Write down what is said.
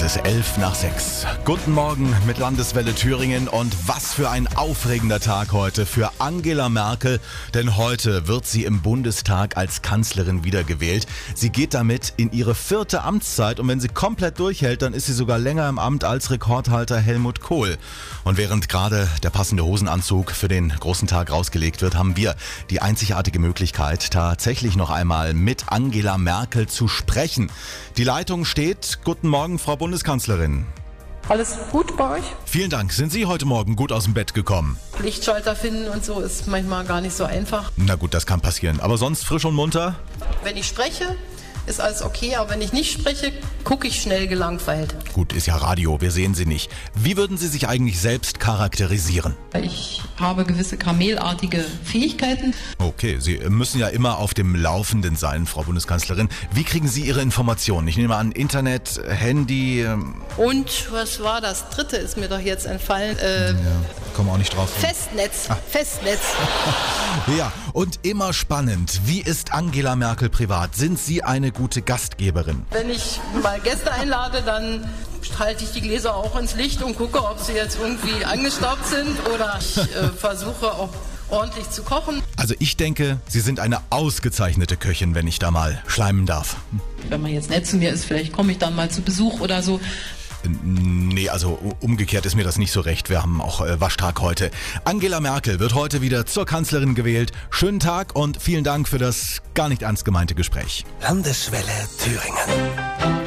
Es ist elf nach sechs. Guten Morgen mit Landeswelle Thüringen und was für ein aufregender Tag heute für Angela Merkel, denn heute wird sie im Bundestag als Kanzlerin wiedergewählt. Sie geht damit in ihre vierte Amtszeit und wenn sie komplett durchhält, dann ist sie sogar länger im Amt als Rekordhalter Helmut Kohl. Und während gerade der passende Hosenanzug für den großen Tag rausgelegt wird, haben wir die einzigartige Möglichkeit, tatsächlich noch einmal mit Angela Merkel zu sprechen. Die Leitung steht. Guten Morgen, Frau Bundeskanzlerin. Alles gut bei euch? Vielen Dank. Sind Sie heute Morgen gut aus dem Bett gekommen? Lichtschalter finden und so ist manchmal gar nicht so einfach. Na gut, das kann passieren. Aber sonst frisch und munter? Wenn ich spreche, ist alles okay, aber wenn ich nicht spreche, gucke ich schnell gelangweilt. Gut, ist ja Radio, wir sehen Sie nicht. Wie würden Sie sich eigentlich selbst charakterisieren? Ich habe gewisse kamelartige Fähigkeiten. Okay, Sie müssen ja immer auf dem Laufenden sein, Frau Bundeskanzlerin. Wie kriegen Sie Ihre Informationen? Ich nehme an, Internet, Handy. ähm, Und was war das dritte, ist mir doch jetzt entfallen. Äh, Ja, kommen auch nicht drauf. Festnetz. Festnetz. Ja, und immer spannend. Wie ist Angela Merkel privat? Sind Sie eine gute Gastgeberin? Wenn ich mal Gäste einlade, dann halte ich die Gläser auch ins Licht und gucke, ob sie jetzt irgendwie angestaubt sind oder ich äh, versuche auch ordentlich zu kochen. Also ich denke, Sie sind eine ausgezeichnete Köchin, wenn ich da mal schleimen darf. Wenn man jetzt nett zu mir ist, vielleicht komme ich dann mal zu Besuch oder so. Nee, also umgekehrt ist mir das nicht so recht. Wir haben auch äh, Waschtag heute. Angela Merkel wird heute wieder zur Kanzlerin gewählt. Schönen Tag und vielen Dank für das gar nicht ernst gemeinte Gespräch. Landeswelle Thüringen.